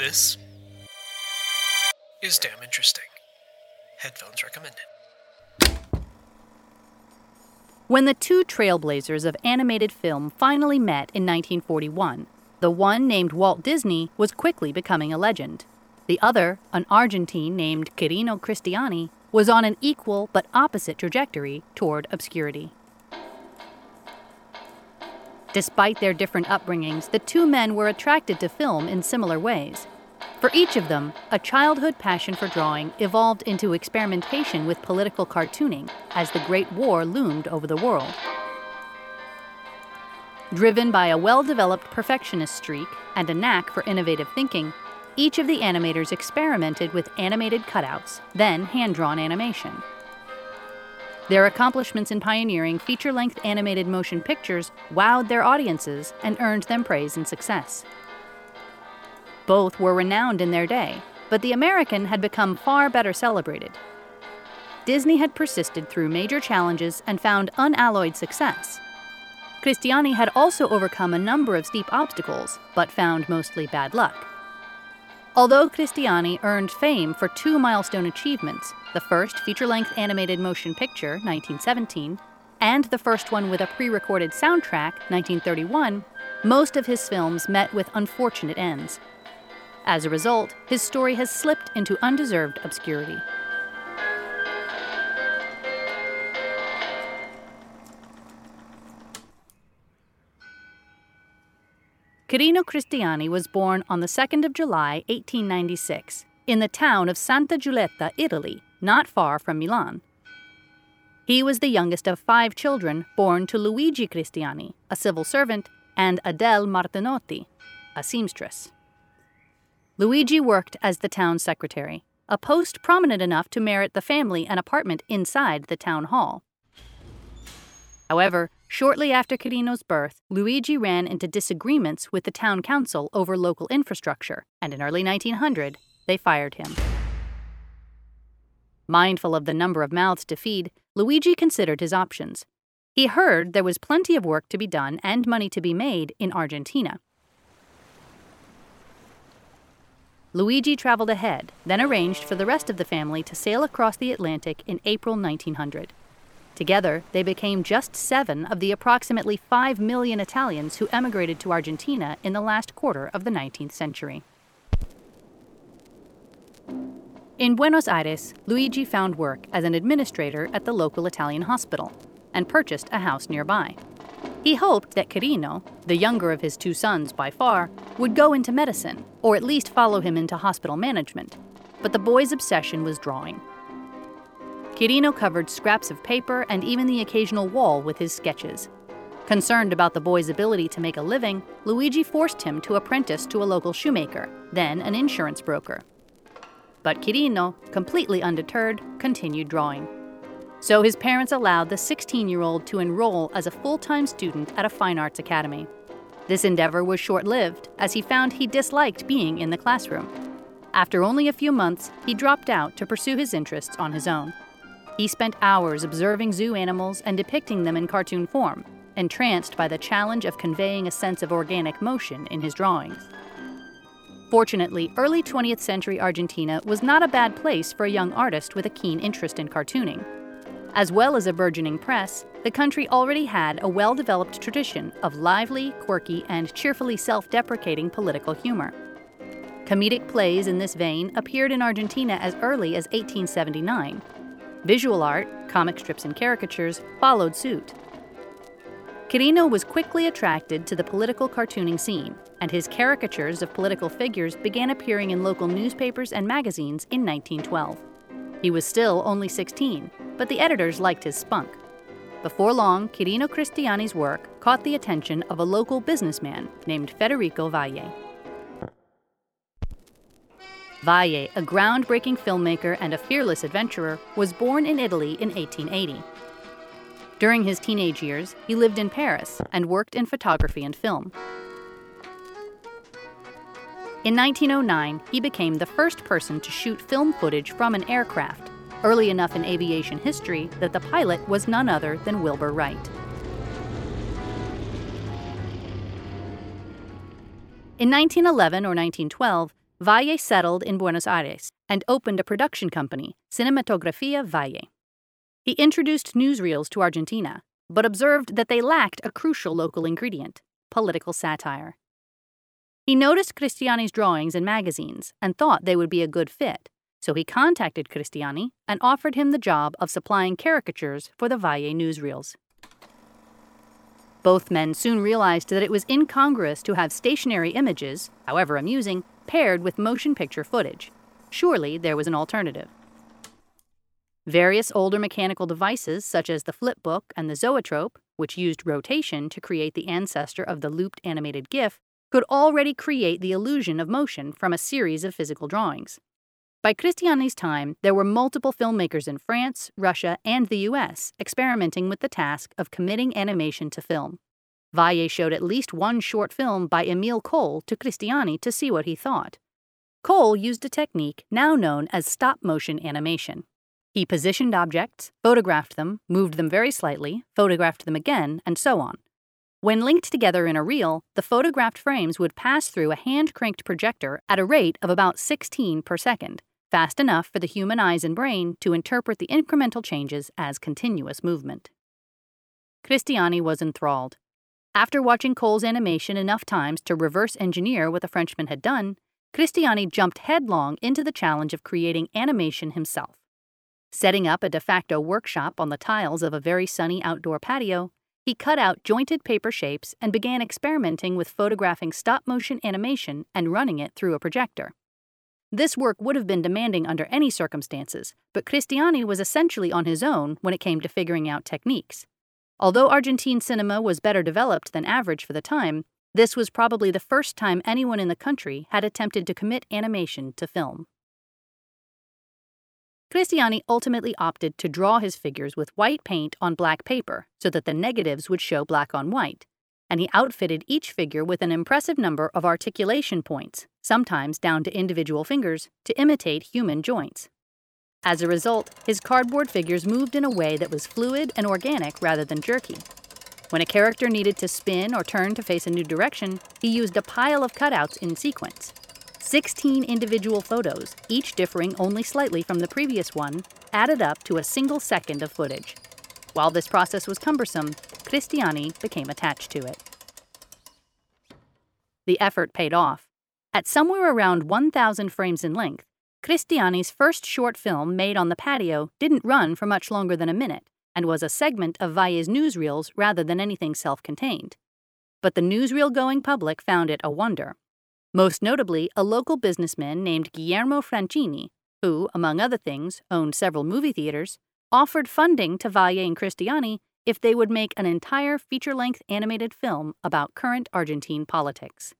This is damn interesting. Headphones recommended. When the two trailblazers of animated film finally met in 1941, the one named Walt Disney was quickly becoming a legend. The other, an Argentine named Quirino Cristiani, was on an equal but opposite trajectory toward obscurity. Despite their different upbringings, the two men were attracted to film in similar ways. For each of them, a childhood passion for drawing evolved into experimentation with political cartooning as the Great War loomed over the world. Driven by a well developed perfectionist streak and a knack for innovative thinking, each of the animators experimented with animated cutouts, then hand drawn animation. Their accomplishments in pioneering feature length animated motion pictures wowed their audiences and earned them praise and success. Both were renowned in their day, but the American had become far better celebrated. Disney had persisted through major challenges and found unalloyed success. Cristiani had also overcome a number of steep obstacles, but found mostly bad luck. Although Cristiani earned fame for two milestone achievements the first feature length animated motion picture, 1917, and the first one with a pre recorded soundtrack, 1931, most of his films met with unfortunate ends. As a result, his story has slipped into undeserved obscurity. Quirino Cristiani was born on the 2nd of July, 1896, in the town of Santa Giulietta, Italy, not far from Milan. He was the youngest of five children born to Luigi Cristiani, a civil servant, and Adele Martinotti, a seamstress. Luigi worked as the town secretary, a post prominent enough to merit the family an apartment inside the town hall. However, shortly after Quirino's birth, Luigi ran into disagreements with the town council over local infrastructure, and in early 1900, they fired him. Mindful of the number of mouths to feed, Luigi considered his options. He heard there was plenty of work to be done and money to be made in Argentina. Luigi traveled ahead, then arranged for the rest of the family to sail across the Atlantic in April 1900. Together, they became just seven of the approximately 5 million Italians who emigrated to Argentina in the last quarter of the 19th century. In Buenos Aires, Luigi found work as an administrator at the local Italian hospital and purchased a house nearby. He hoped that Quirino, the younger of his two sons by far, would go into medicine, or at least follow him into hospital management. But the boy's obsession was drawing, Quirino covered scraps of paper and even the occasional wall with his sketches. Concerned about the boy's ability to make a living, Luigi forced him to apprentice to a local shoemaker, then an insurance broker. But Quirino, completely undeterred, continued drawing. So his parents allowed the 16 year old to enroll as a full time student at a fine arts academy. This endeavor was short lived, as he found he disliked being in the classroom. After only a few months, he dropped out to pursue his interests on his own. He spent hours observing zoo animals and depicting them in cartoon form, entranced by the challenge of conveying a sense of organic motion in his drawings. Fortunately, early 20th century Argentina was not a bad place for a young artist with a keen interest in cartooning. As well as a burgeoning press, the country already had a well developed tradition of lively, quirky, and cheerfully self deprecating political humor. Comedic plays in this vein appeared in Argentina as early as 1879, Visual art, comic strips and caricatures, followed suit. Quirino was quickly attracted to the political cartooning scene, and his caricatures of political figures began appearing in local newspapers and magazines in 1912. He was still only 16, but the editors liked his spunk. Before long, Quirino Cristiani's work caught the attention of a local businessman named Federico Valle. Valle, a groundbreaking filmmaker and a fearless adventurer, was born in Italy in 1880. During his teenage years, he lived in Paris and worked in photography and film. In 1909, he became the first person to shoot film footage from an aircraft, early enough in aviation history that the pilot was none other than Wilbur Wright. In 1911 or 1912, Valle settled in Buenos Aires and opened a production company, Cinematografia Valle. He introduced newsreels to Argentina, but observed that they lacked a crucial local ingredient political satire. He noticed Cristiani's drawings in magazines and thought they would be a good fit, so he contacted Cristiani and offered him the job of supplying caricatures for the Valle newsreels. Both men soon realized that it was incongruous to have stationary images, however amusing, paired with motion picture footage. Surely there was an alternative. Various older mechanical devices, such as the flipbook and the zoetrope, which used rotation to create the ancestor of the looped animated GIF, could already create the illusion of motion from a series of physical drawings. By Cristiani's time, there were multiple filmmakers in France, Russia, and the US experimenting with the task of committing animation to film. Valle showed at least one short film by Emile Cohl to Cristiani to see what he thought. Cohl used a technique now known as stop motion animation. He positioned objects, photographed them, moved them very slightly, photographed them again, and so on. When linked together in a reel, the photographed frames would pass through a hand cranked projector at a rate of about 16 per second, fast enough for the human eyes and brain to interpret the incremental changes as continuous movement. Cristiani was enthralled. After watching Cohl's animation enough times to reverse engineer what the Frenchman had done, Cristiani jumped headlong into the challenge of creating animation himself. Setting up a de facto workshop on the tiles of a very sunny outdoor patio, he cut out jointed paper shapes and began experimenting with photographing stop motion animation and running it through a projector. This work would have been demanding under any circumstances, but Cristiani was essentially on his own when it came to figuring out techniques. Although Argentine cinema was better developed than average for the time, this was probably the first time anyone in the country had attempted to commit animation to film. Cristiani ultimately opted to draw his figures with white paint on black paper so that the negatives would show black on white, and he outfitted each figure with an impressive number of articulation points, sometimes down to individual fingers, to imitate human joints. As a result, his cardboard figures moved in a way that was fluid and organic rather than jerky. When a character needed to spin or turn to face a new direction, he used a pile of cutouts in sequence. 16 individual photos, each differing only slightly from the previous one, added up to a single second of footage. While this process was cumbersome, Cristiani became attached to it. The effort paid off. At somewhere around 1,000 frames in length, Cristiani's first short film made on the patio didn't run for much longer than a minute and was a segment of Valle's newsreels rather than anything self contained. But the newsreel going public found it a wonder. Most notably, a local businessman named Guillermo Franchini, who, among other things, owned several movie theaters, offered funding to Valle and Cristiani if they would make an entire feature length animated film about current Argentine politics.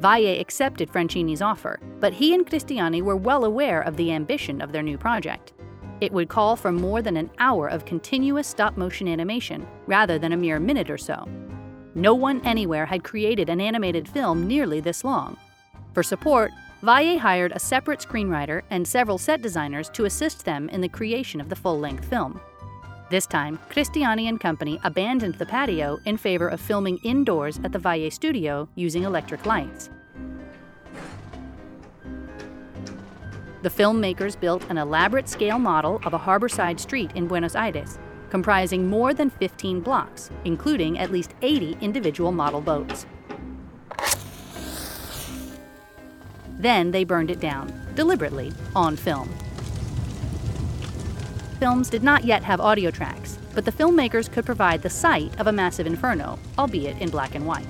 Valle accepted Franchini's offer, but he and Cristiani were well aware of the ambition of their new project. It would call for more than an hour of continuous stop motion animation rather than a mere minute or so. No one anywhere had created an animated film nearly this long. For support, Valle hired a separate screenwriter and several set designers to assist them in the creation of the full length film. This time, Cristiani and company abandoned the patio in favor of filming indoors at the Valle studio using electric lights. The filmmakers built an elaborate scale model of a harborside street in Buenos Aires, comprising more than 15 blocks, including at least 80 individual model boats. Then they burned it down, deliberately, on film films did not yet have audio tracks, but the filmmakers could provide the sight of a massive inferno, albeit in black and white.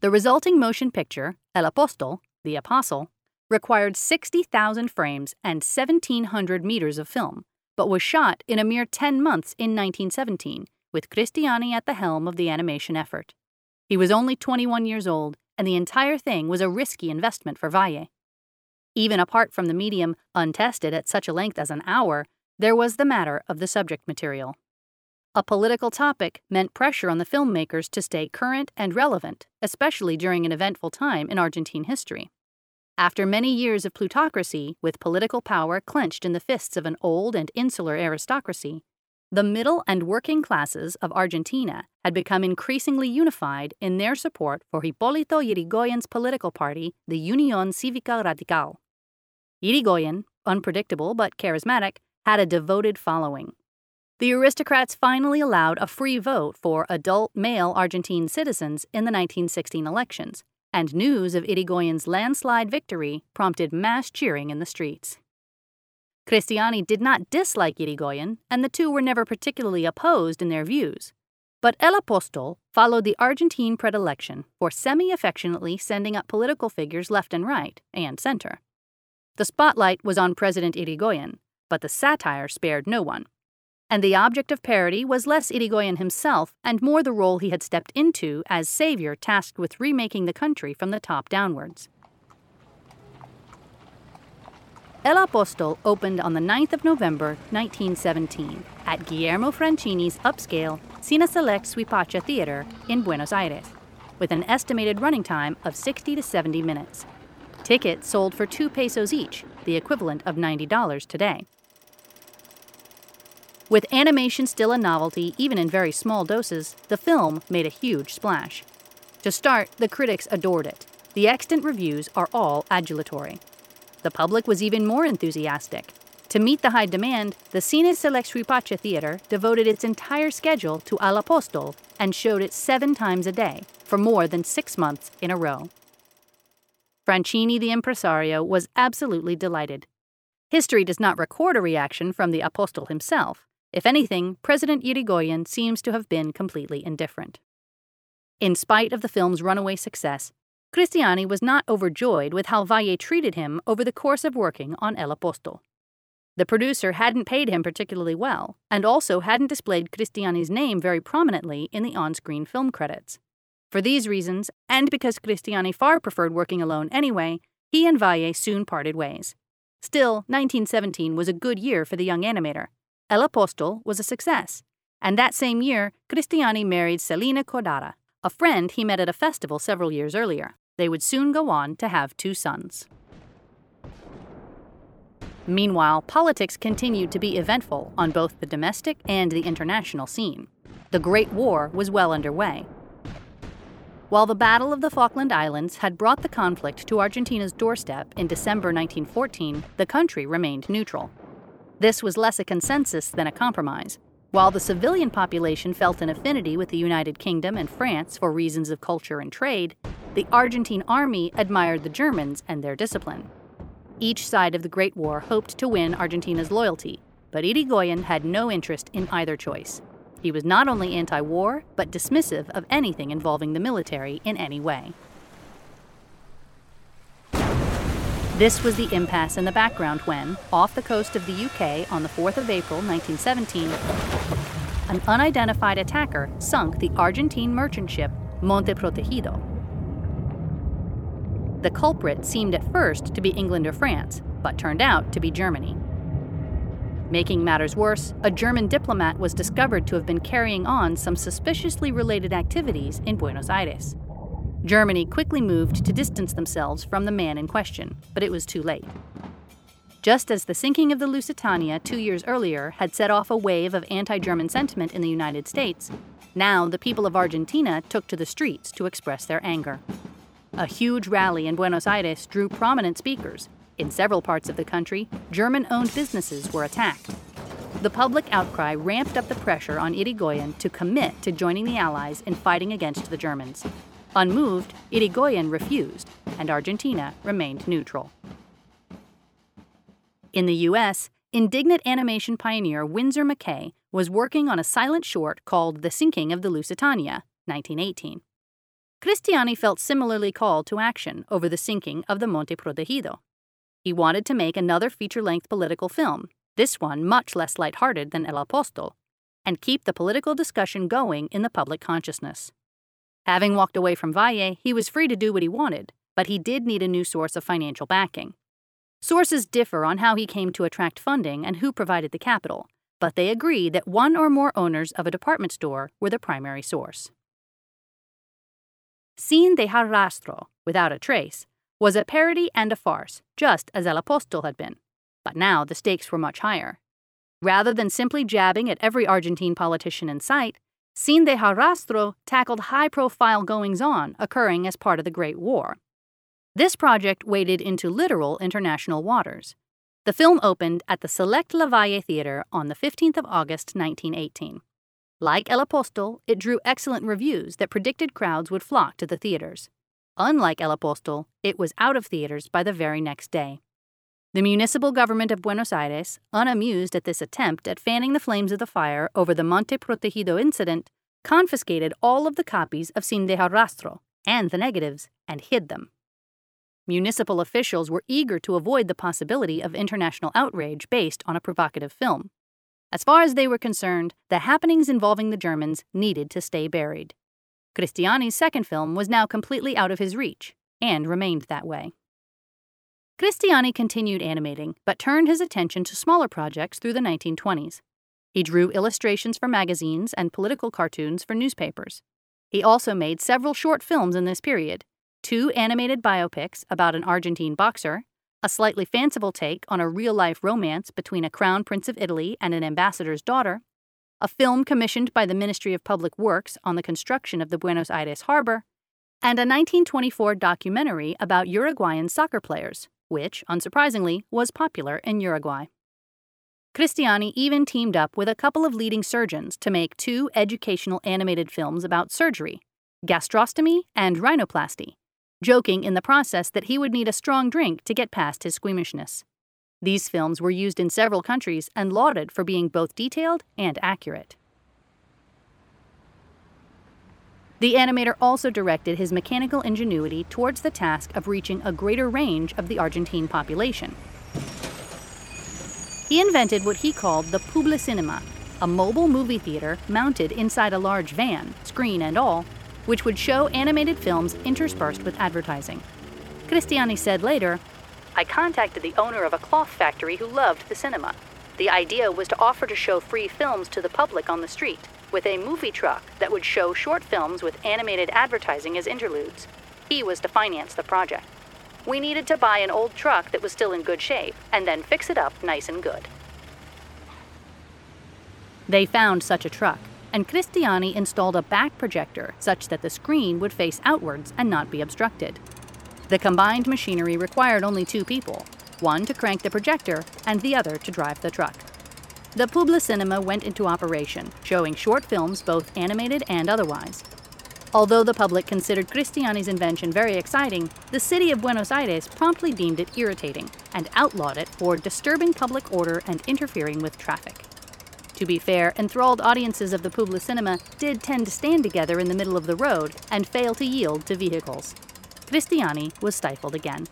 The resulting motion picture, El Apóstol, The Apostle, required 60,000 frames and 1,700 meters of film, but was shot in a mere 10 months in 1917, with Cristiani at the helm of the animation effort. He was only 21 years old, and the entire thing was a risky investment for Valle. Even apart from the medium untested at such a length as an hour, there was the matter of the subject material. A political topic meant pressure on the filmmakers to stay current and relevant, especially during an eventful time in Argentine history. After many years of plutocracy, with political power clenched in the fists of an old and insular aristocracy, the middle and working classes of Argentina had become increasingly unified in their support for Hipólito Yrigoyen's political party, the Unión Cívica Radical. Yrigoyen, unpredictable but charismatic, had a devoted following. The aristocrats finally allowed a free vote for adult male Argentine citizens in the 1916 elections, and news of Irigoyen's landslide victory prompted mass cheering in the streets. Cristiani did not dislike Irigoyen, and the two were never particularly opposed in their views. But El Apostol followed the Argentine predilection for semi affectionately sending up political figures left and right, and center. The spotlight was on President Irigoyen, but the satire spared no one and the object of parody was less Yrigoyen himself and more the role he had stepped into as savior tasked with remaking the country from the top downwards. El Apostol opened on the 9th of November 1917 at Guillermo Franchini's upscale Cine Select Suipacha Theater in Buenos Aires, with an estimated running time of 60 to 70 minutes. Tickets sold for 2 pesos each, the equivalent of $90 today. With animation still a novelty, even in very small doses, the film made a huge splash. To start, the critics adored it. The extant reviews are all adulatory. The public was even more enthusiastic. To meet the high demand, the Cine Select Suipacha Theater devoted its entire schedule to El Apostol and showed it seven times a day for more than six months in a row. Franchini, the impresario, was absolutely delighted. History does not record a reaction from the Apostol himself, if anything, President Yrigoyen seems to have been completely indifferent. In spite of the film's runaway success, Cristiani was not overjoyed with how Valle treated him over the course of working on El Apostol. The producer hadn't paid him particularly well, and also hadn't displayed Cristiani's name very prominently in the on screen film credits. For these reasons, and because Cristiani far preferred working alone anyway, he and Valle soon parted ways. Still, 1917 was a good year for the young animator, El Apostol was a success, and that same year, Cristiani married Celina Cordara, a friend he met at a festival several years earlier. They would soon go on to have two sons. Meanwhile, politics continued to be eventful on both the domestic and the international scene. The Great War was well underway. While the Battle of the Falkland Islands had brought the conflict to Argentina's doorstep in December 1914, the country remained neutral. This was less a consensus than a compromise. While the civilian population felt an affinity with the United Kingdom and France for reasons of culture and trade, the Argentine army admired the Germans and their discipline. Each side of the Great War hoped to win Argentina's loyalty, but Irigoyen had no interest in either choice. He was not only anti war, but dismissive of anything involving the military in any way. This was the impasse in the background when, off the coast of the UK on the 4th of April 1917, an unidentified attacker sunk the Argentine merchant ship Monte Protegido. The culprit seemed at first to be England or France, but turned out to be Germany. Making matters worse, a German diplomat was discovered to have been carrying on some suspiciously related activities in Buenos Aires. Germany quickly moved to distance themselves from the man in question, but it was too late. Just as the sinking of the Lusitania two years earlier had set off a wave of anti German sentiment in the United States, now the people of Argentina took to the streets to express their anger. A huge rally in Buenos Aires drew prominent speakers. In several parts of the country, German owned businesses were attacked. The public outcry ramped up the pressure on Irigoyen to commit to joining the Allies in fighting against the Germans. Unmoved, Irigoyen refused, and Argentina remained neutral. In the U.S., indignant animation pioneer Winsor McCay was working on a silent short called The Sinking of the Lusitania, 1918. Cristiani felt similarly called to action over the sinking of the Monte Protegido. He wanted to make another feature length political film, this one much less light-hearted than El Apostol, and keep the political discussion going in the public consciousness. Having walked away from Valle, he was free to do what he wanted, but he did need a new source of financial backing. Sources differ on how he came to attract funding and who provided the capital, but they agree that one or more owners of a department store were the primary source. Sin dejar rastro, without a trace, was a parody and a farce, just as El Apostol had been. But now the stakes were much higher. Rather than simply jabbing at every Argentine politician in sight, Sin de Rastro tackled high profile goings on occurring as part of the Great War. This project waded into literal international waters. The film opened at the Select La Lavalle Theater on the 15th of August 1918. Like El Apostol, it drew excellent reviews that predicted crowds would flock to the theaters. Unlike El Apostol, it was out of theaters by the very next day. The municipal government of Buenos Aires, unamused at this attempt at fanning the flames of the fire over the Monte Protegido incident, confiscated all of the copies of Sin Dejar Rastro and the negatives and hid them. Municipal officials were eager to avoid the possibility of international outrage based on a provocative film. As far as they were concerned, the happenings involving the Germans needed to stay buried. Cristiani's second film was now completely out of his reach, and remained that way. Cristiani continued animating, but turned his attention to smaller projects through the 1920s. He drew illustrations for magazines and political cartoons for newspapers. He also made several short films in this period two animated biopics about an Argentine boxer a slightly fanciful take on a real life romance between a crown prince of Italy and an ambassador's daughter, a film commissioned by the Ministry of Public Works on the construction of the Buenos Aires harbor, and a 1924 documentary about Uruguayan soccer players, which, unsurprisingly, was popular in Uruguay. Cristiani even teamed up with a couple of leading surgeons to make two educational animated films about surgery gastrostomy and rhinoplasty, joking in the process that he would need a strong drink to get past his squeamishness. These films were used in several countries and lauded for being both detailed and accurate. The animator also directed his mechanical ingenuity towards the task of reaching a greater range of the Argentine population. He invented what he called the Publicinema, a mobile movie theater mounted inside a large van, screen and all, which would show animated films interspersed with advertising. Cristiani said later, I contacted the owner of a cloth factory who loved the cinema. The idea was to offer to show free films to the public on the street, with a movie truck that would show short films with animated advertising as interludes. He was to finance the project. We needed to buy an old truck that was still in good shape and then fix it up nice and good. They found such a truck and Cristiani installed a back projector such that the screen would face outwards and not be obstructed. The combined machinery required only two people one to crank the projector and the other to drive the truck. The Publicinema went into operation, showing short films both animated and otherwise. Although the public considered Cristiani's invention very exciting, the city of Buenos Aires promptly deemed it irritating and outlawed it for disturbing public order and interfering with traffic. To be fair, enthralled audiences of the Publicinema did tend to stand together in the middle of the road and fail to yield to vehicles. Cristiani was stifled again.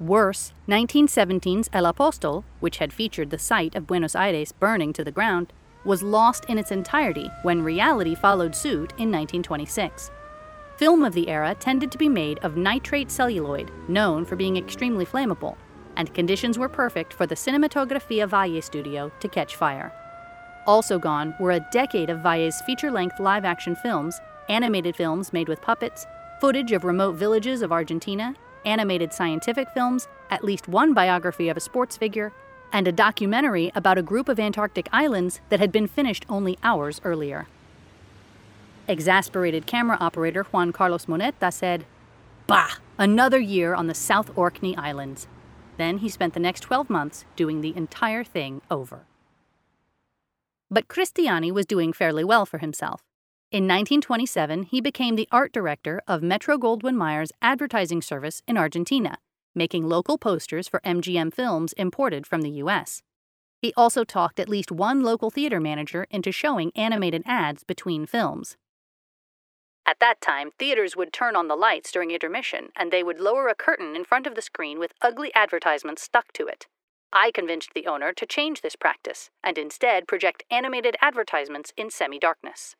Worse, 1917's El Apostol, which had featured the sight of Buenos Aires burning to the ground, was lost in its entirety when reality followed suit in 1926. Film of the era tended to be made of nitrate celluloid, known for being extremely flammable, and conditions were perfect for the Cinematografia Valle studio to catch fire. Also gone were a decade of Valle's feature length live action films, animated films made with puppets, footage of remote villages of Argentina, animated scientific films, at least one biography of a sports figure, and a documentary about a group of Antarctic islands that had been finished only hours earlier. Exasperated camera operator Juan Carlos Moneta said, Bah! Another year on the South Orkney Islands. Then he spent the next 12 months doing the entire thing over. But Cristiani was doing fairly well for himself. In 1927, he became the art director of Metro Goldwyn Mayer's advertising service in Argentina, making local posters for MGM films imported from the U.S. He also talked at least one local theater manager into showing animated ads between films. At that time, theaters would turn on the lights during intermission and they would lower a curtain in front of the screen with ugly advertisements stuck to it. I convinced the owner to change this practice and instead project animated advertisements in semi darkness.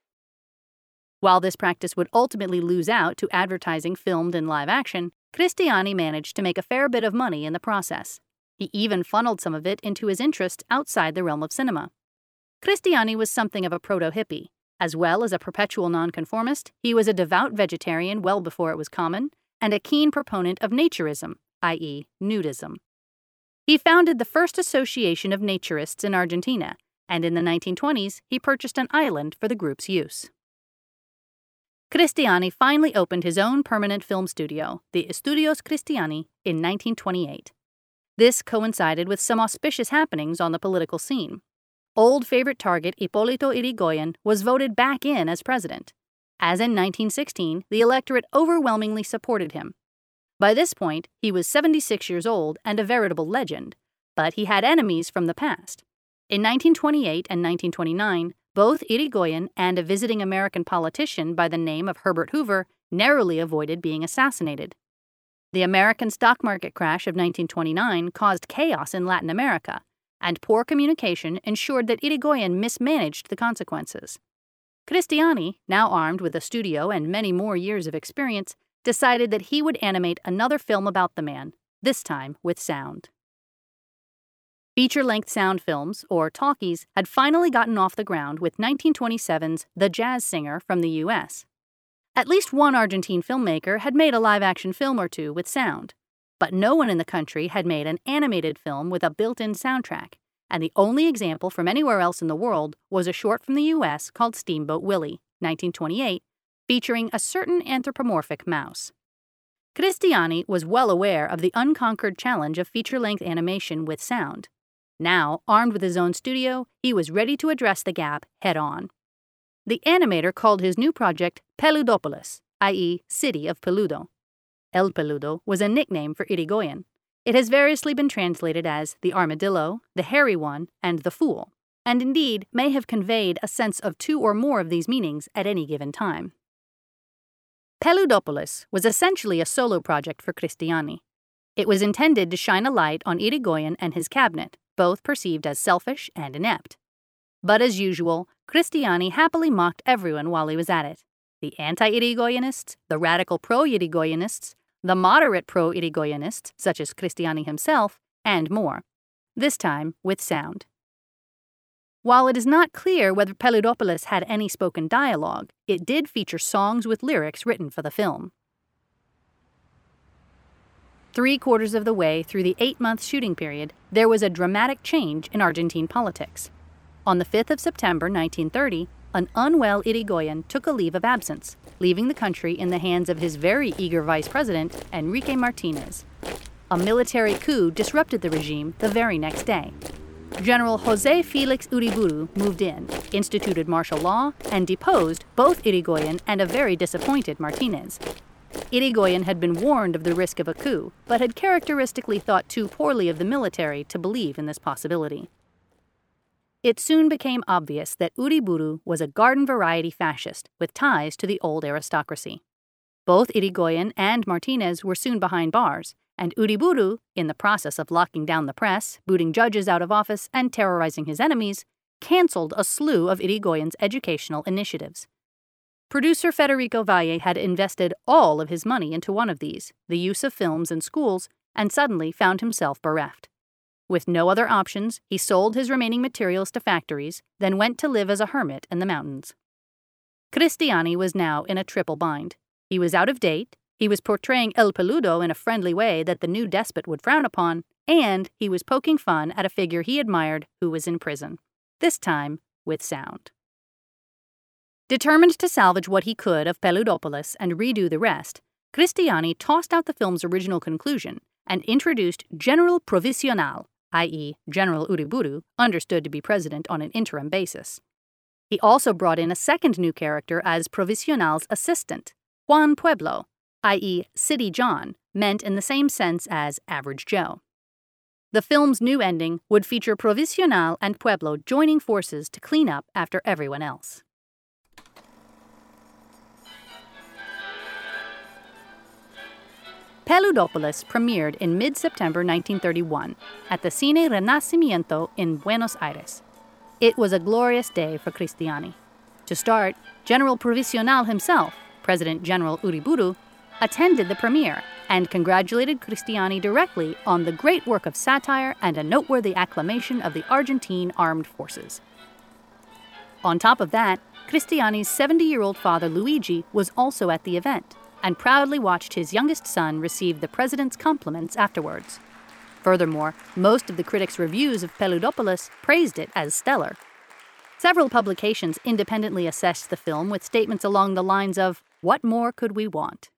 While this practice would ultimately lose out to advertising filmed in live action, Cristiani managed to make a fair bit of money in the process. He even funneled some of it into his interests outside the realm of cinema. Cristiani was something of a proto hippie, as well as a perpetual nonconformist, he was a devout vegetarian well before it was common, and a keen proponent of naturism, i.e., nudism. He founded the first association of naturists in Argentina, and in the 1920s he purchased an island for the group's use. Cristiani finally opened his own permanent film studio, the Estudios Cristiani, in 1928. This coincided with some auspicious happenings on the political scene. Old favorite target Hipólito Irigoyen was voted back in as president. As in 1916, the electorate overwhelmingly supported him. By this point, he was 76 years old and a veritable legend, but he had enemies from the past. In 1928 and 1929, both Irigoyen and a visiting American politician by the name of Herbert Hoover narrowly avoided being assassinated. The American stock market crash of 1929 caused chaos in Latin America, and poor communication ensured that Irigoyen mismanaged the consequences. Cristiani, now armed with a studio and many more years of experience, decided that he would animate another film about the man, this time with sound. Feature length sound films, or talkies, had finally gotten off the ground with 1927's The Jazz Singer from the US. At least one Argentine filmmaker had made a live action film or two with sound, but no one in the country had made an animated film with a built in soundtrack, and the only example from anywhere else in the world was a short from the US called Steamboat Willie, 1928, featuring a certain anthropomorphic mouse. Cristiani was well aware of the unconquered challenge of feature length animation with sound. Now, armed with his own studio, he was ready to address the gap head on. The animator called his new project Peludopolis, i.e., City of Peludo. El Peludo was a nickname for Yrigoyen. It has variously been translated as the armadillo, the hairy one, and the fool, and indeed may have conveyed a sense of two or more of these meanings at any given time. Peludopolis was essentially a solo project for Cristiani. It was intended to shine a light on Yrigoyen and his cabinet, both perceived as selfish and inept. But as usual, Cristiani happily mocked everyone while he was at it the anti Yrigoyenists, the radical pro Yrigoyenists, the moderate pro Yrigoyenists, such as Cristiani himself, and more. This time with sound. While it is not clear whether Peludopolis had any spoken dialogue, it did feature songs with lyrics written for the film. Three quarters of the way through the eight month shooting period, there was a dramatic change in Argentine politics. On the 5th of September 1930, an unwell Irigoyen took a leave of absence, leaving the country in the hands of his very eager vice president, Enrique Martinez. A military coup disrupted the regime the very next day. General Jose Felix Uriburu moved in, instituted martial law, and deposed both Irigoyen and a very disappointed Martinez. Yrigoyen had been warned of the risk of a coup, but had characteristically thought too poorly of the military to believe in this possibility. It soon became obvious that Uriburu was a garden variety fascist with ties to the old aristocracy. Both Yrigoyen and Martinez were soon behind bars, and Uriburu, in the process of locking down the press, booting judges out of office, and terrorizing his enemies, canceled a slew of Yrigoyen's educational initiatives. Producer Federico Valle had invested all of his money into one of these, the use of films in schools, and suddenly found himself bereft. With no other options, he sold his remaining materials to factories, then went to live as a hermit in the mountains. Cristiani was now in a triple bind. He was out of date, he was portraying El Peludo in a friendly way that the new despot would frown upon, and he was poking fun at a figure he admired who was in prison, this time with sound. Determined to salvage what he could of Peludopolis and redo the rest, Cristiani tossed out the film's original conclusion and introduced General Provisional, i.e., General Uriburu, understood to be president on an interim basis. He also brought in a second new character as Provisional's assistant, Juan Pueblo, i.e., City John, meant in the same sense as Average Joe. The film's new ending would feature Provisional and Pueblo joining forces to clean up after everyone else. Peludopolis premiered in mid September 1931 at the Cine Renacimiento in Buenos Aires. It was a glorious day for Cristiani. To start, General Provisional himself, President General Uriburu, attended the premiere and congratulated Cristiani directly on the great work of satire and a noteworthy acclamation of the Argentine armed forces. On top of that, Cristiani's 70 year old father Luigi was also at the event and proudly watched his youngest son receive the president's compliments afterwards. Furthermore, most of the critics' reviews of Peludopolis praised it as stellar. Several publications independently assessed the film with statements along the lines of, What more could we want?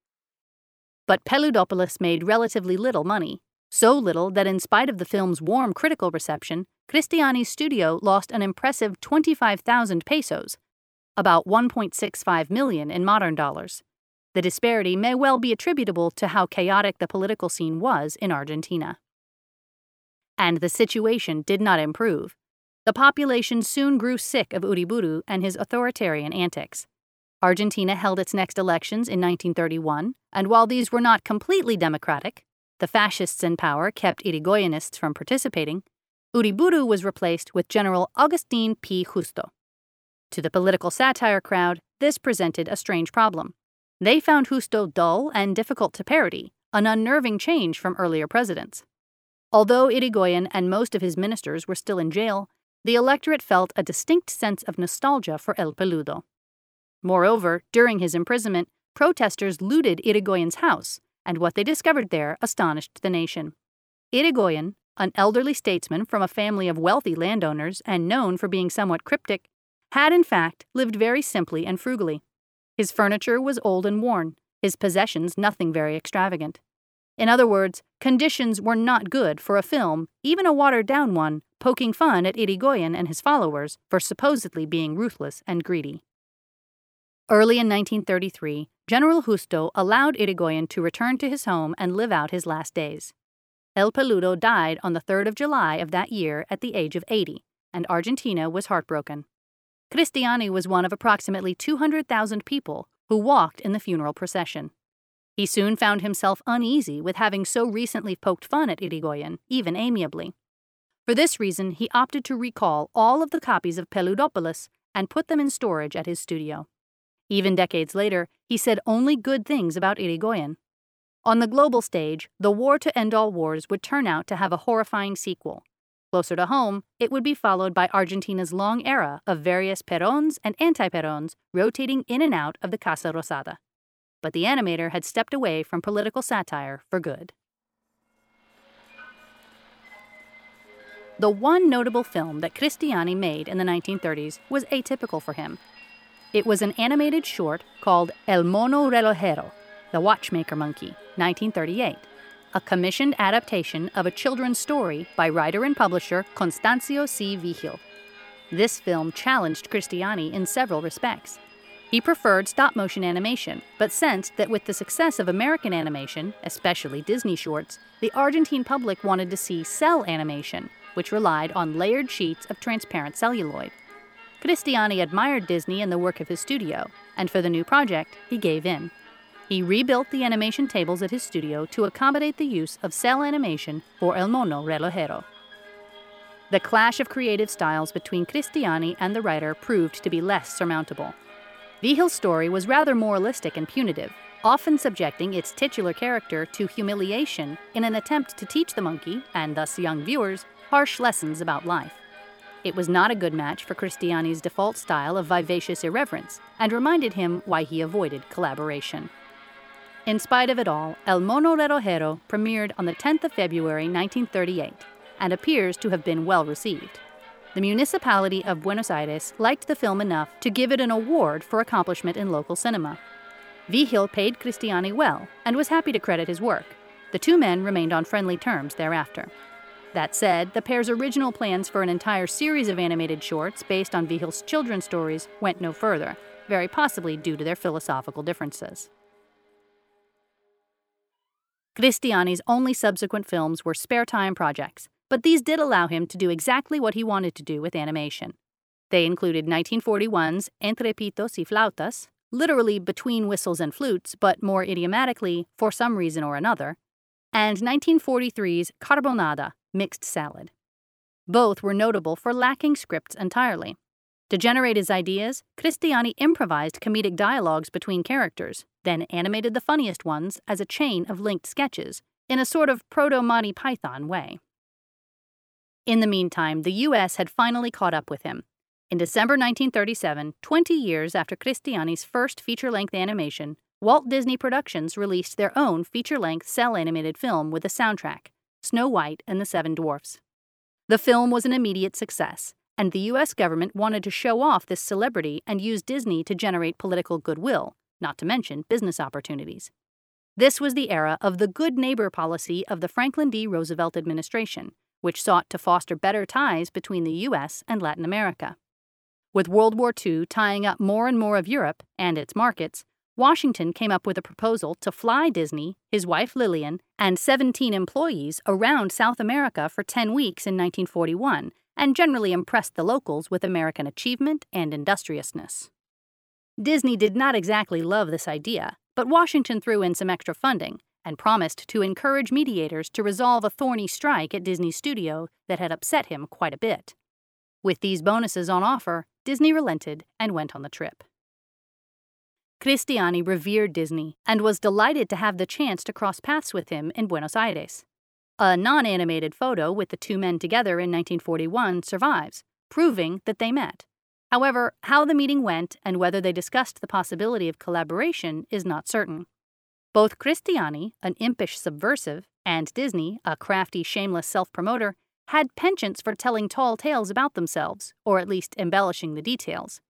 But Peludopolis made relatively little money, so little that in spite of the film's warm critical reception, Cristiani's studio lost an impressive 25,000 pesos, about 1.65 million in modern dollars. The disparity may well be attributable to how chaotic the political scene was in Argentina and the situation did not improve. The population soon grew sick of Uriburu and his authoritarian antics. Argentina held its next elections in 1931, and while these were not completely democratic, the fascists in power kept Irigoyenists from participating, Uriburu was replaced with General Agustin P. Justo. To the political satire crowd, this presented a strange problem. They found Justo dull and difficult to parody, an unnerving change from earlier presidents. Although Irigoyen and most of his ministers were still in jail, the electorate felt a distinct sense of nostalgia for El Peludo. Moreover, during his imprisonment, protesters looted Irigoyen's house, and what they discovered there astonished the nation. Irigoyen, an elderly statesman from a family of wealthy landowners and known for being somewhat cryptic, had in fact lived very simply and frugally. His furniture was old and worn, his possessions nothing very extravagant. In other words, conditions were not good for a film, even a watered down one, poking fun at Irigoyen and his followers for supposedly being ruthless and greedy. Early in 1933, General Justo allowed Irigoyen to return to his home and live out his last days. El Peludo died on the 3rd of July of that year at the age of 80, and Argentina was heartbroken. Cristiani was one of approximately 200,000 people who walked in the funeral procession. He soon found himself uneasy with having so recently poked fun at Irigoyen, even amiably. For this reason, he opted to recall all of the copies of Peludopolis and put them in storage at his studio. Even decades later, he said only good things about Irigoyen. On the global stage, the war to end all wars would turn out to have a horrifying sequel. Closer to home, it would be followed by Argentina's long era of various Perons and anti Perons rotating in and out of the Casa Rosada but the animator had stepped away from political satire for good. The one notable film that Cristiani made in the 1930s was atypical for him. It was an animated short called El Mono Relojero, The Watchmaker Monkey, 1938, a commissioned adaptation of a children's story by writer and publisher Constancio C. Vigil. This film challenged Cristiani in several respects. He preferred stop motion animation, but sensed that with the success of American animation, especially Disney shorts, the Argentine public wanted to see cel animation, which relied on layered sheets of transparent celluloid. Cristiani admired Disney and the work of his studio, and for the new project, he gave in. He rebuilt the animation tables at his studio to accommodate the use of cel animation for El Mono Relojero. The clash of creative styles between Cristiani and the writer proved to be less surmountable. Vigil's story was rather moralistic and punitive, often subjecting its titular character to humiliation in an attempt to teach the monkey, and thus young viewers, harsh lessons about life. It was not a good match for Cristiani's default style of vivacious irreverence, and reminded him why he avoided collaboration. In spite of it all, El Mono Relojero premiered on the 10th of February 1938 and appears to have been well received the municipality of Buenos Aires liked the film enough to give it an award for accomplishment in local cinema. Vigil paid Cristiani well and was happy to credit his work. The two men remained on friendly terms thereafter. That said, the pair's original plans for an entire series of animated shorts based on Vigil's children's stories went no further, very possibly due to their philosophical differences. Cristiani's only subsequent films were spare time projects, but these did allow him to do exactly what he wanted to do with animation. They included 1941's Entre Pitos y Flautas, literally between whistles and flutes, but more idiomatically, for some reason or another, and 1943's Carbonada, mixed salad. Both were notable for lacking scripts entirely. To generate his ideas, Cristiani improvised comedic dialogues between characters, then animated the funniest ones as a chain of linked sketches, in a sort of proto Monty Python way. In the meantime, the U.S. had finally caught up with him. In December 1937, 20 years after Cristiani's first feature length animation, Walt Disney Productions released their own feature length cel animated film with a soundtrack, Snow White and the Seven Dwarfs. The film was an immediate success, and the U.S. government wanted to show off this celebrity and use Disney to generate political goodwill, not to mention business opportunities. This was the era of the good neighbor policy of the Franklin D. Roosevelt administration, which sought to foster better ties between the U.S. and Latin America. With World War II tying up more and more of Europe and its markets, Washington came up with a proposal to fly Disney, his wife Lillian, and 17 employees around South America for 10 weeks in 1941 and generally impressed the locals with American achievement and industriousness. Disney did not exactly love this idea, but Washington threw in some extra funding and promised to encourage mediators to resolve a thorny strike at Disney's studio that had upset him quite a bit. With these bonuses on offer, Disney relented and went on the trip. Cristiani revered Disney and was delighted to have the chance to cross paths with him in Buenos Aires. A non animated photo with the two men together in 1941 survives, proving that they met. However, how the meeting went and whether they discussed the possibility of collaboration is not certain. Both Cristiani, an impish subversive, and Disney, a crafty, shameless self promoter, had penchants for telling tall tales about themselves, or at least embellishing the details.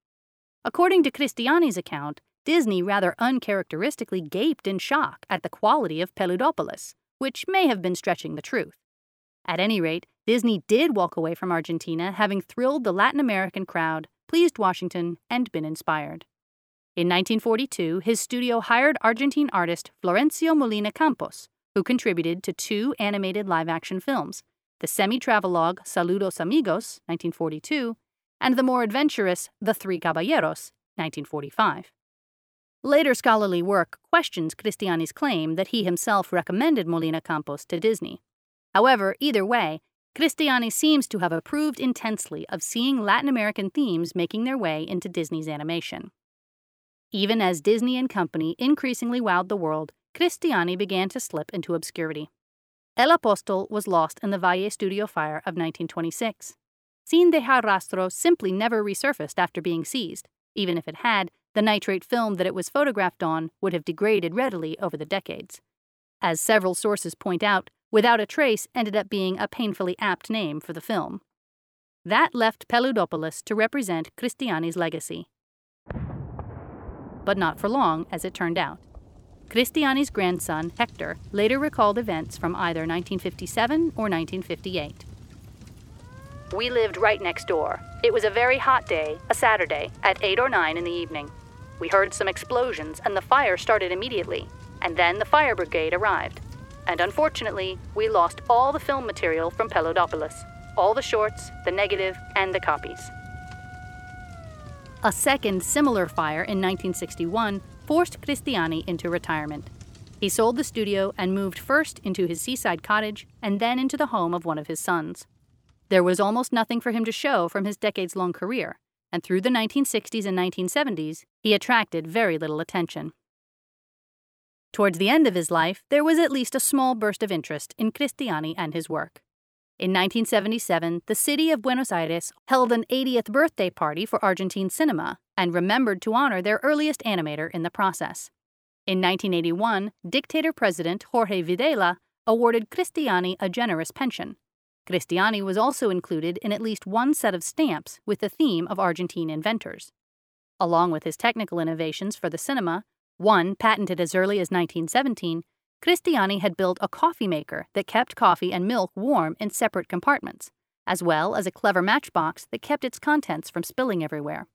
According to Cristiani's account, Disney rather uncharacteristically gaped in shock at the quality of Peludopolis, which may have been stretching the truth. At any rate, Disney did walk away from Argentina having thrilled the Latin American crowd pleased Washington, and been inspired. In 1942, his studio hired Argentine artist Florencio Molina Campos, who contributed to two animated live action films the semi travelogue Saludos Amigos, 1942, and the more adventurous The Three Caballeros, 1945. Later scholarly work questions Cristiani's claim that he himself recommended Molina Campos to Disney. However, either way, Cristiani seems to have approved intensely of seeing Latin American themes making their way into Disney's animation. Even as Disney and Company increasingly wowed the world, Cristiani began to slip into obscurity. El Apostol was lost in the Valle Studio fire of 1926. Sin Dejar Rastro simply never resurfaced after being seized. Even if it had, the nitrate film that it was photographed on would have degraded readily over the decades. As several sources point out, Without a Trace ended up being a painfully apt name for the film. That left Peludopolis to represent Cristiani's legacy. But not for long, as it turned out. Cristiani's grandson, Hector, later recalled events from either 1957 or 1958. We lived right next door. It was a very hot day, a Saturday, at 8 or 9 in the evening. We heard some explosions and the fire started immediately, and then the fire brigade arrived and unfortunately, we lost all the film material from Peludopolis all the shorts, the negative, and the copies. A second similar fire in 1961 forced Cristiani into retirement. He sold the studio and moved first into his seaside cottage and then into the home of one of his sons. There was almost nothing for him to show from his decades long career, and through the 1960s and 1970s, he attracted very little attention. Towards the end of his life, there was at least a small burst of interest in Cristiani and his work. In 1977, the city of Buenos Aires held an 80th birthday party for Argentine cinema and remembered to honor their earliest animator in the process. In 1981, dictator president Jorge Videla awarded Cristiani a generous pension. Cristiani was also included in at least one set of stamps with the theme of Argentine inventors. Along with his technical innovations for the cinema, one, patented as early as 1917, Cristiani had built a coffee maker that kept coffee and milk warm in separate compartments, as well as a clever matchbox that kept its contents from spilling everywhere.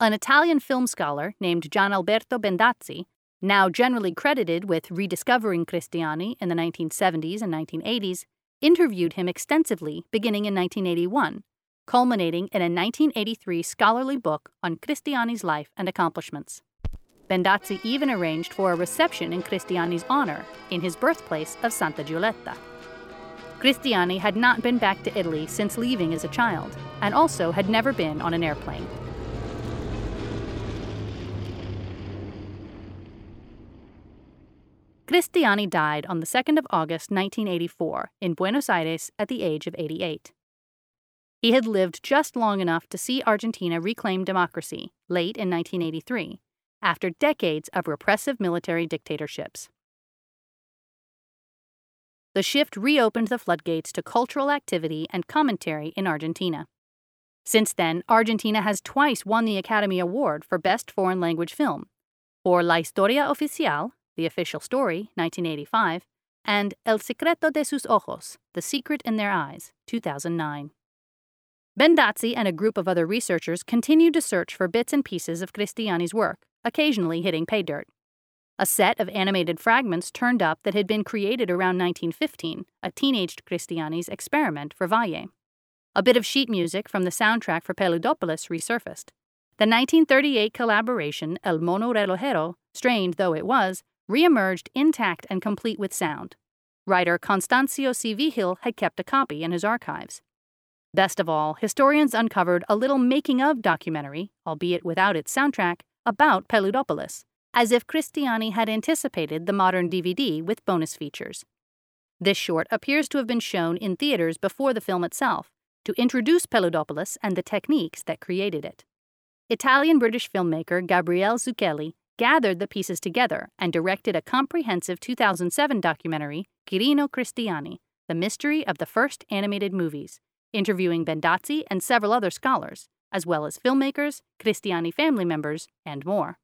An Italian film scholar named Gian Alberto Bendazzi, now generally credited with rediscovering Cristiani in the 1970s and 1980s, interviewed him extensively beginning in 1981, culminating in a 1983 scholarly book on Cristiani's life and accomplishments. Bendazzi even arranged for a reception in Cristiani's honor in his birthplace of Santa Giulietta. Cristiani had not been back to Italy since leaving as a child, and also had never been on an airplane. Cristiani died on the 2nd of August 1984 in Buenos Aires at the age of 88. He had lived just long enough to see Argentina reclaim democracy late in 1983 after decades of repressive military dictatorships. the shift reopened the floodgates to cultural activity and commentary in Argentina. Since then, Argentina has twice won the Academy Award for Best Foreign Language Film for La Historia Oficial, The Official Story, 1985, and El Secreto de sus Ojos, The Secret in Their Eyes, 2009. Bendazzi and a group of other researchers continued to search for bits and pieces of Cristiani's work, occasionally hitting pay dirt. A set of animated fragments turned up that had been created around 1915, a teenaged Cristiani's experiment for Valle. A bit of sheet music from the soundtrack for Peludopolis resurfaced. The 1938 collaboration El Mono Relojero, strained though it was, reemerged intact and complete with sound. Writer Constancio C. Vigil had kept a copy in his archives. Best of all, historians uncovered a little making of documentary, albeit without its soundtrack, about Peludopolis, as if Cristiani had anticipated the modern DVD with bonus features. This short appears to have been shown in theaters before the film itself, to introduce Peludopolis and the techniques that created it. Italian British filmmaker Gabriele Zucchelli gathered the pieces together and directed a comprehensive 2007 documentary, Quirino Cristiani The Mystery of the First Animated Movies, interviewing Bendazzi and several other scholars, as well as filmmakers, Cristiani family members, and more.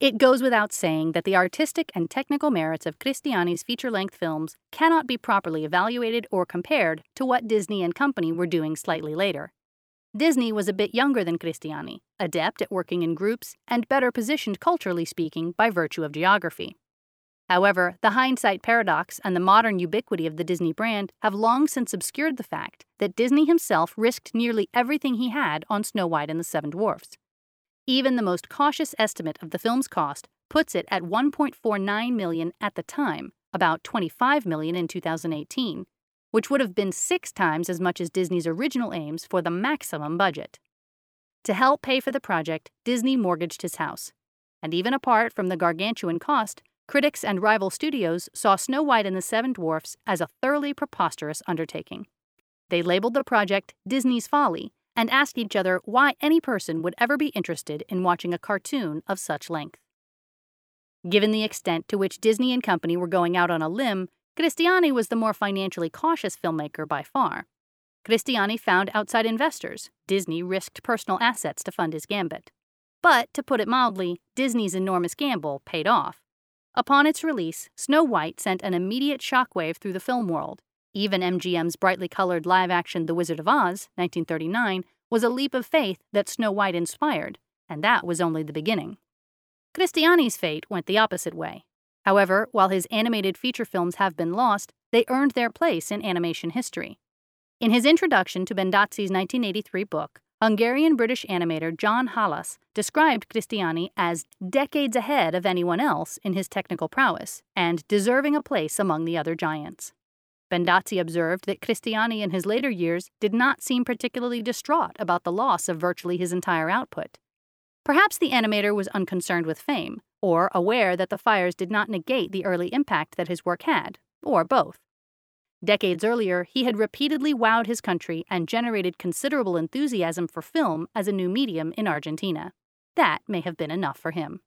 It goes without saying that the artistic and technical merits of Cristiani's feature length films cannot be properly evaluated or compared to what Disney and Company were doing slightly later. Disney was a bit younger than Cristiani, adept at working in groups, and better positioned culturally speaking by virtue of geography. However, the hindsight paradox and the modern ubiquity of the Disney brand have long since obscured the fact that Disney himself risked nearly everything he had on Snow White and the Seven Dwarfs. Even the most cautious estimate of the film's cost puts it at 1.49 million at the time, about 25 million in 2018, which would have been 6 times as much as Disney's original aims for the maximum budget. To help pay for the project, Disney mortgaged his house. And even apart from the gargantuan cost, Critics and rival studios saw Snow White and the Seven Dwarfs as a thoroughly preposterous undertaking. They labeled the project Disney's Folly and asked each other why any person would ever be interested in watching a cartoon of such length. Given the extent to which Disney and Company were going out on a limb, Cristiani was the more financially cautious filmmaker by far. Cristiani found outside investors. Disney risked personal assets to fund his gambit. But, to put it mildly, Disney's enormous gamble paid off. Upon its release, Snow White sent an immediate shockwave through the film world. Even MGM's brightly colored live action The Wizard of Oz, 1939, was a leap of faith that Snow White inspired, and that was only the beginning. Cristiani's fate went the opposite way. However, while his animated feature films have been lost, they earned their place in animation history. In his introduction to Bendazzi's 1983 book, Hungarian British animator John Halas described Cristiani as decades ahead of anyone else in his technical prowess and deserving a place among the other giants. Bendazzi observed that Cristiani in his later years did not seem particularly distraught about the loss of virtually his entire output. Perhaps the animator was unconcerned with fame, or aware that the fires did not negate the early impact that his work had, or both. Decades earlier, he had repeatedly wowed his country and generated considerable enthusiasm for film as a new medium in Argentina. That may have been enough for him.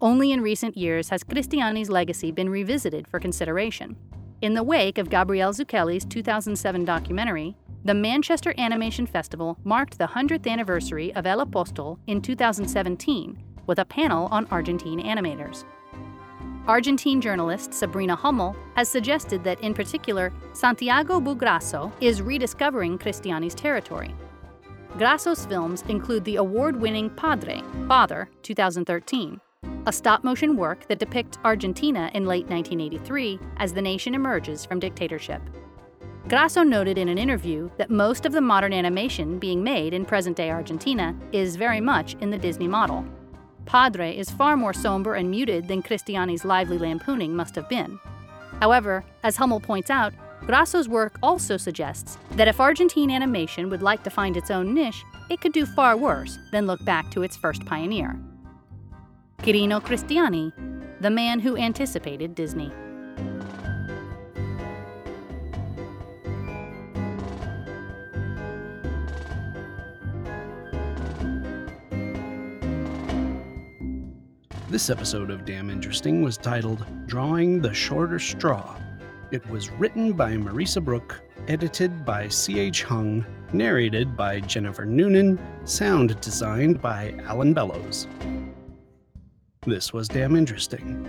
Only in recent years has Cristiani's legacy been revisited for consideration. In the wake of Gabriele Zucchelli's 2007 documentary, the Manchester Animation Festival marked the 100th anniversary of El Apostol in 2017 with a panel on Argentine animators. Argentine journalist Sabrina Hummel has suggested that, in particular, Santiago Bou Grasso is rediscovering Cristiani's territory. Grasso's films include the award winning Padre, Father, 2013, a stop motion work that depicts Argentina in late 1983 as the nation emerges from dictatorship. Grasso noted in an interview that most of the modern animation being made in present day Argentina is very much in the Disney model. Padre is far more somber and muted than Cristiani's lively lampooning must have been. However, as Hummel points out, Grasso's work also suggests that if Argentine animation would like to find its own niche, it could do far worse than look back to its first pioneer. Quirino Cristiani, the man who anticipated Disney. This episode of Damn Interesting was titled Drawing the Shorter Straw. It was written by Marisa Brooke, edited by C.H. Hung, narrated by Jennifer Noonan, sound designed by Alan Bellows. This was damn interesting.